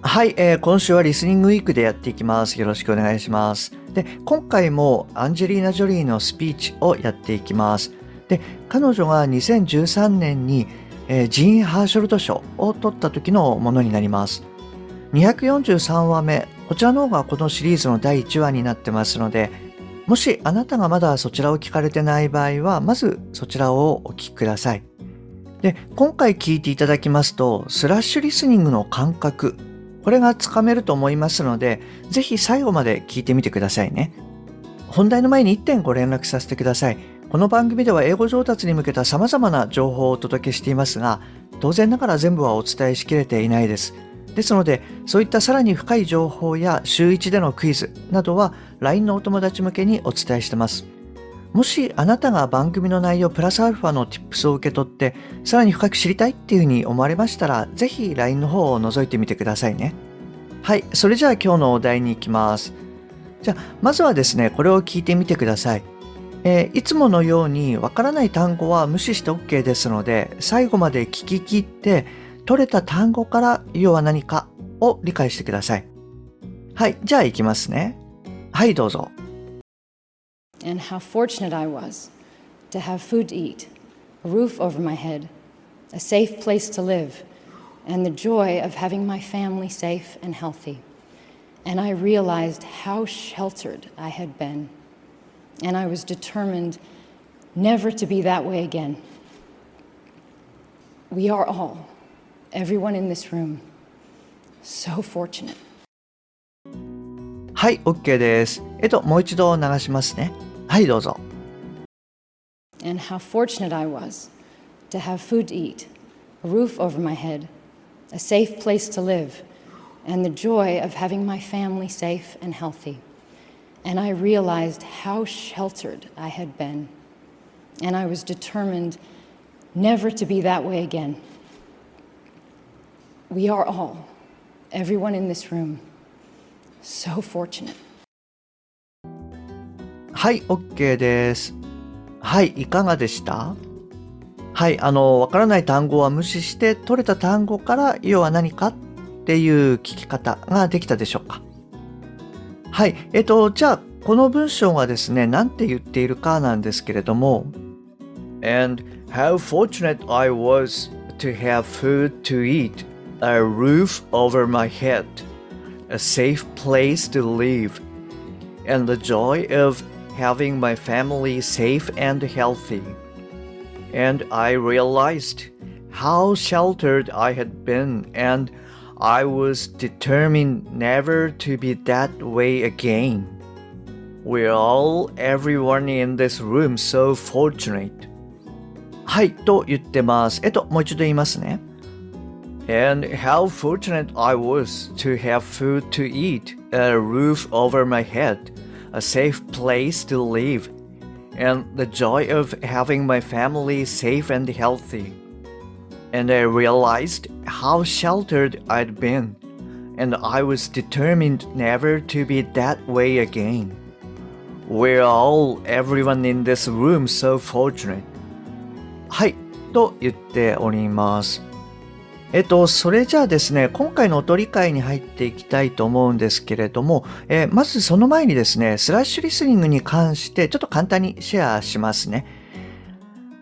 はい、えー、今週はリスニングウィークでやっていきます。よろしくお願いします。で今回もアンジェリーナ・ジョリーのスピーチをやっていきます。で彼女が2013年に、えー、ジーン・ハーショルド賞を取った時のものになります。243話目こちらの方がこのシリーズの第1話になってますのでもしあなたがまだそちらを聞かれてない場合はまずそちらをお聞きください。で今回聞いていただきますとスラッシュリスニングの感覚これがつかめると思いますので、ぜひ最後まで聞いてみてくださいね。本題の前に1点ご連絡させてください。この番組では英語上達に向けた様々な情報をお届けしていますが、当然ながら全部はお伝えしきれていないです。ですので、そういったさらに深い情報や週1でのクイズなどは LINE のお友達向けにお伝えしてます。もしあなたが番組の内容プラスアルファの Tips を受け取ってさらに深く知りたいっていうふうに思われましたらぜひ LINE の方を覗いてみてくださいね。はい、それじゃあ今日のお題に行きます。じゃあまずはですね、これを聞いてみてください。えー、いつものようにわからない単語は無視して OK ですので最後まで聞き切って取れた単語から要は何かを理解してください。はい、じゃあ行きますね。はい、どうぞ。and how fortunate I was to have food to eat, a roof over my head, a safe place to live, and the joy of having my family safe and healthy. And I realized how sheltered I had been. And I was determined never to be that way again. We are all, everyone in this room, so fortunate. はい、OK です。えっと、もう一度流しますね。 はい、どうぞ。And how fortunate I was to have food to eat, a roof over my head, a safe place to live, and the joy of having my family safe and healthy. And I realized how sheltered I had been. And I was determined never to be that way again. We are all, everyone in this room, so fortunate. はい、OK です。はい、いかがでした？はい、あの、わからない単語は無視して取れた単語から要は何かっていう聞き方ができたでしょうか？はい、えっと、じゃあ、この文章がですね、何て言っているかなんですけれども And how fortunate I was to have food to eat, a roof over my head, a safe place to live, and the joy of having my family safe and healthy. And I realized how sheltered I had been, and I was determined never to be that way again. We're all, everyone in this room, so fortunate. はい、と言ってます。えっと、もう一度言いますね。And how fortunate I was to have food to eat, a roof over my head, a safe place to live, and the joy of having my family safe and healthy. And I realized how sheltered I'd been, and I was determined never to be that way again. We're all, everyone in this room, so fortunate. はい、と言っております。 えっと、それじゃあですね、今回のお取り会に入っていきたいと思うんですけれども、えー、まずその前にですね、スラッシュリスニングに関してちょっと簡単にシェアしますね。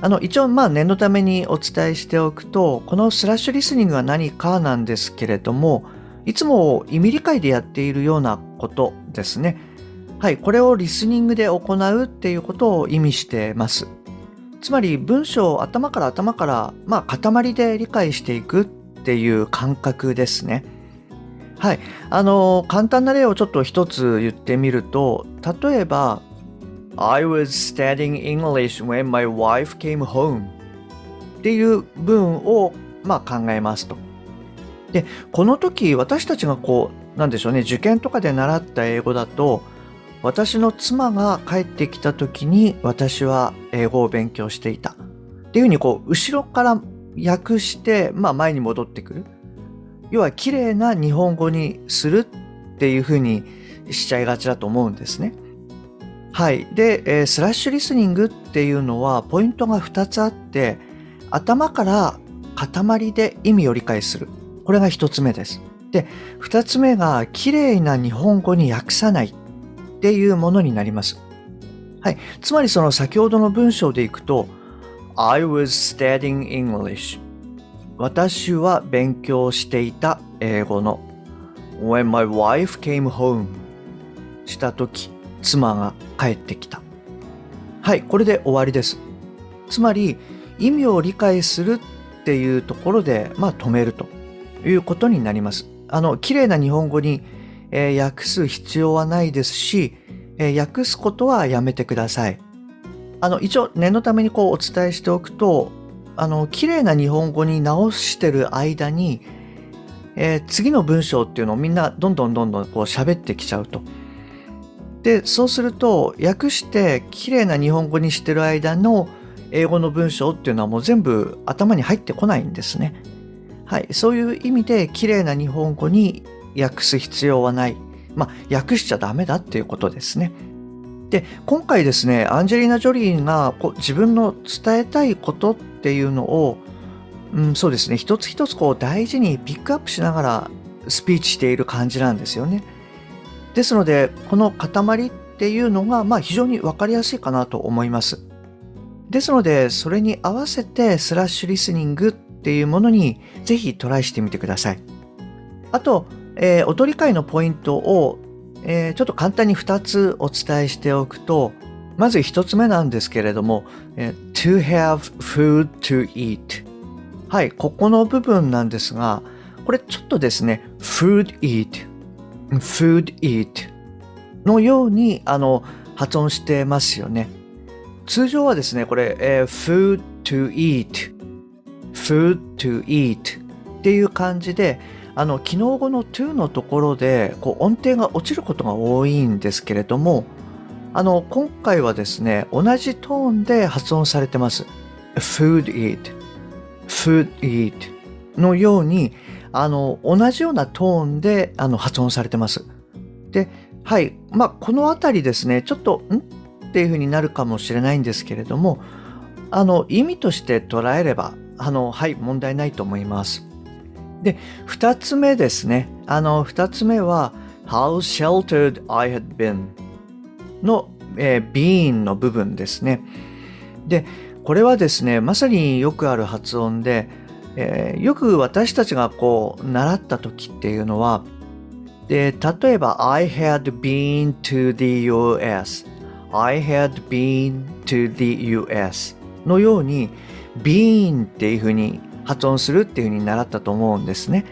あの、一応まあ念のためにお伝えしておくと、このスラッシュリスニングは何かなんですけれども、いつも意味理解でやっているようなことですね。はい、これをリスニングで行うっていうことを意味してます。つまり文章を頭から頭から、まあ、塊で理解していくっていう感覚ですね。はい。あの、簡単な例をちょっと一つ言ってみると、例えば、I was studying English when my wife came home っていう文を、まあ、考えますと。で、この時私たちがこう、なんでしょうね、受験とかで習った英語だと、私の妻が帰ってきた時に私は英語を勉強していた。っていうふうにこう、後ろから訳して、まあ前に戻ってくる。要は綺麗な日本語にするっていうふうにしちゃいがちだと思うんですね。はい。で、えー、スラッシュリスニングっていうのはポイントが2つあって、頭から塊で意味を理解する。これが1つ目です。で、2つ目が綺麗な日本語に訳さないっていうものになります。はい。つまりその先ほどの文章でいくと、I was studying English. 私は勉強していた英語の。When my wife came home した時妻が帰ってきた。はいこれで終わりです。つまり意味を理解するっていうところでまあ止めると。いうことになります。あの綺麗な日本語に、えー、訳す必要はないですし、えー、訳すことはやめてください。あの一応念のためにこうお伝えしておくとあの綺麗な日本語に直してる間に、えー、次の文章っていうのをみんなどんどんどんどんこう喋ってきちゃうと。でそうすると訳して綺麗な日本語にしてる間の英語の文章っていうのはもう全部頭に入ってこないんですね。はい、そういう意味で綺麗な日本語に訳す必要はない。まあ、訳しちゃダメだっていうことですね。で、今回ですね、アンジェリーナ・ジョリーがこ自分の伝えたいことっていうのを、うん、そうですね、一つ一つこう大事にピックアップしながらスピーチしている感じなんですよね。ですので、この塊っていうのが、まあ非常にわかりやすいかなと思います。ですので、それに合わせてスラッシュリスニングっていうものにぜひトライしてみてください。あと、えー、おとり会のポイントをちょっと簡単に2つお伝えしておくと、まず1つ目なんですけれども、to have food to eat。はい、ここの部分なんですが、これちょっとですね、food eat、food eat のようにあの発音してますよね。通常はですね、これ、food to eat、food to eat っていう感じで、あの機能語の to のところでこう音程が落ちることが多いんですけれどもあの今回はですね同じトーンで発音されてます。Food eat food eat のようにあの同じようなトーンであの発音されてます。ではいまあこの辺りですねちょっとん？っていう風になるかもしれないんですけれどもあの意味として捉えればあのはい問題ないと思います。で、二つ目ですね。あの、二つ目は、How sheltered I had been の、えー、been の部分ですね。で、これはですね、まさによくある発音で、えー、よく私たちがこう、習った時っていうのは、で、例えば、I had been to the US I had been to the US のように been っていうふうに発音するっていうふうに習ったと思うんですね。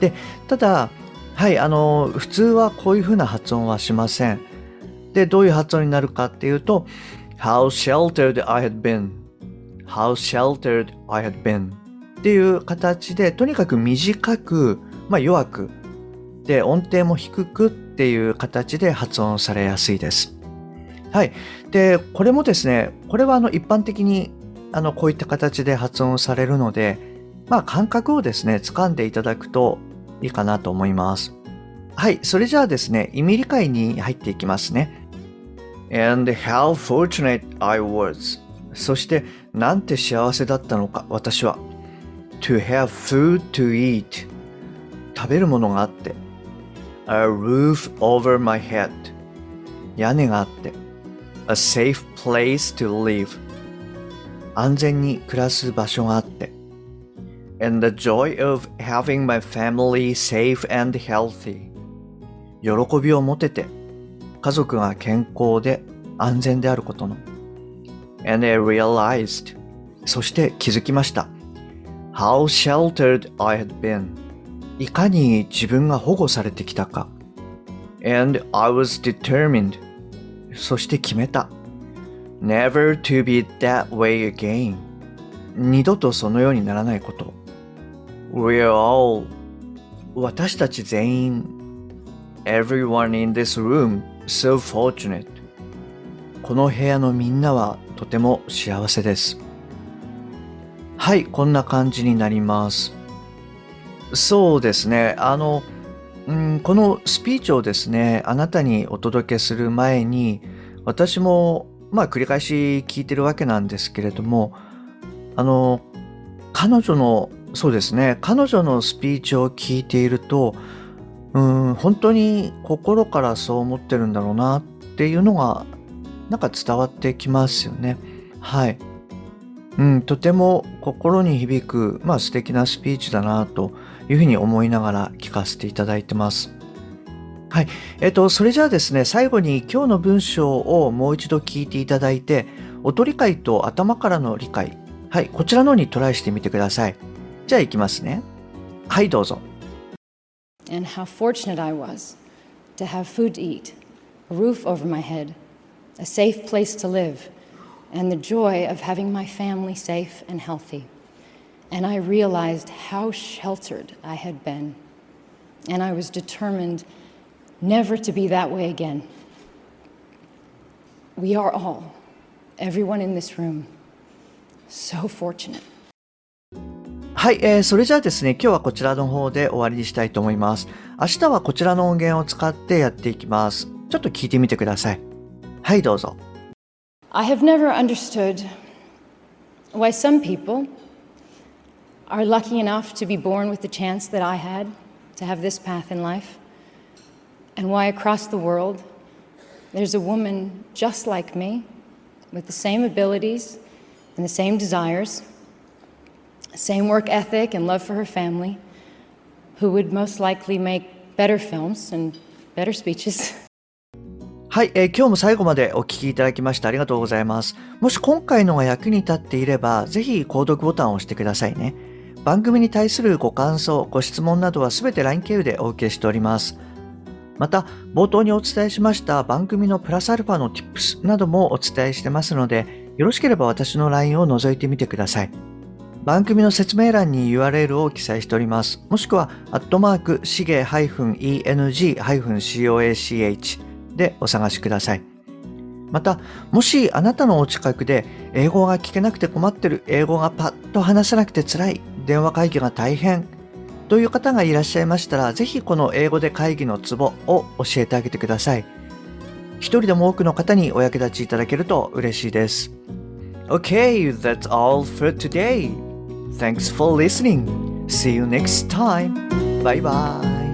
で、ただ、はい、あの、普通はこういうふうな発音はしません。で、どういう発音になるかっていうと、How sheltered I had been. How sheltered I had been. っていう形で、とにかく短く、まあ弱く、で、音程も低くっていう形で発音されやすいです。はい。で、これもですね、これはあの一般的にあのこういった形で発音されるので、まあ感覚をですね、掴んでいただくといいかなと思います。はい、それじゃあですね、意味理解に入っていきますね。And how fortunate I was. そして、なんて幸せだったのか、私は。To have food to eat. 食べるものがあって。A roof over my head. 屋根があって。A safe place to live. 安全に暮らす場所があって。And the joy of having my family safe and healthy 喜びを持てて家族が健康で安全であることの and I realized そして気づきました how sheltered I had been いかに自分が保護されてきたか and I was determined そして決めた never to be that way again 二度とそのようにならないこと We're all 私たち全員 Everyone in this room so fortunate. この部屋のみんなはとても幸せです。はい、こんな感じになります。そうですね。あの、うん、このスピーチをですね、あなたにお届けする前に、私も、まあ、繰り返し聞いてるわけなんですけれども、あの、彼女の、そうですね、彼女のスピーチを聞いていると、うん、本当に心からそう思ってるんだろうなっていうのが、なんか伝わってきますよね。はい。うん、とても心に響く、まあ素敵なスピーチだなというふうに思いながら聞かせていただいてます。はい。えっと、それじゃあですね、最後に今日の文章をもう一度聞いていただいて、音理解と頭からの理解、はい、こちらのにトライしてみてください。じゃあ行きますね。はい、どうぞ。And how fortunate I was to have food to eat, a roof over my head, a safe place to live, and the joy of having my family safe and healthy. And I realized how sheltered I had been. And I was determined never to be that way again. We are all, everyone in this room, so fortunate. はい、えー、それじゃあですね、今日はこちらの方で終わりにしたいと思います。明日はこちらの音源を使ってやっていきます。ちょっと聞いてみてください。はい、どうぞ。I have never understood why some people are lucky enough to be born with the chance that I had to have this path in life. and why across the world there's a woman just like me with the same abilities and the same desires, same work ethic and love for her family, who would most likely make better films and better speeches. はい、えー、今日も最後までお聞きいただきましてありがとうございます。もし今回のが役に立っていれば、ぜひ購読ボタンを押してくださいね。番組に対するご感想、ご質問などはすべて LINE 経由でお受けしております。また、冒頭にお伝えしました番組のプラスアルファの Tips などもお伝えしてますので、よろしければ私の LINE を覗いてみてください。番組の説明欄に URL を記載しております。もしくは、アットマーク、しげ -eng-coach でお探しください。また、もしあなたのお近くで英語が聞けなくて困ってる、英語がパッと話せなくて辛い、電話会議が大変、という方がいらっしゃいましたら、ぜひこの英語で会議のツボを教えてあげてください。一人でも多くの方にお役立ちいただけると嬉しいです。Okay, that's all for today. Thanks for listening. See you next time. Bye bye.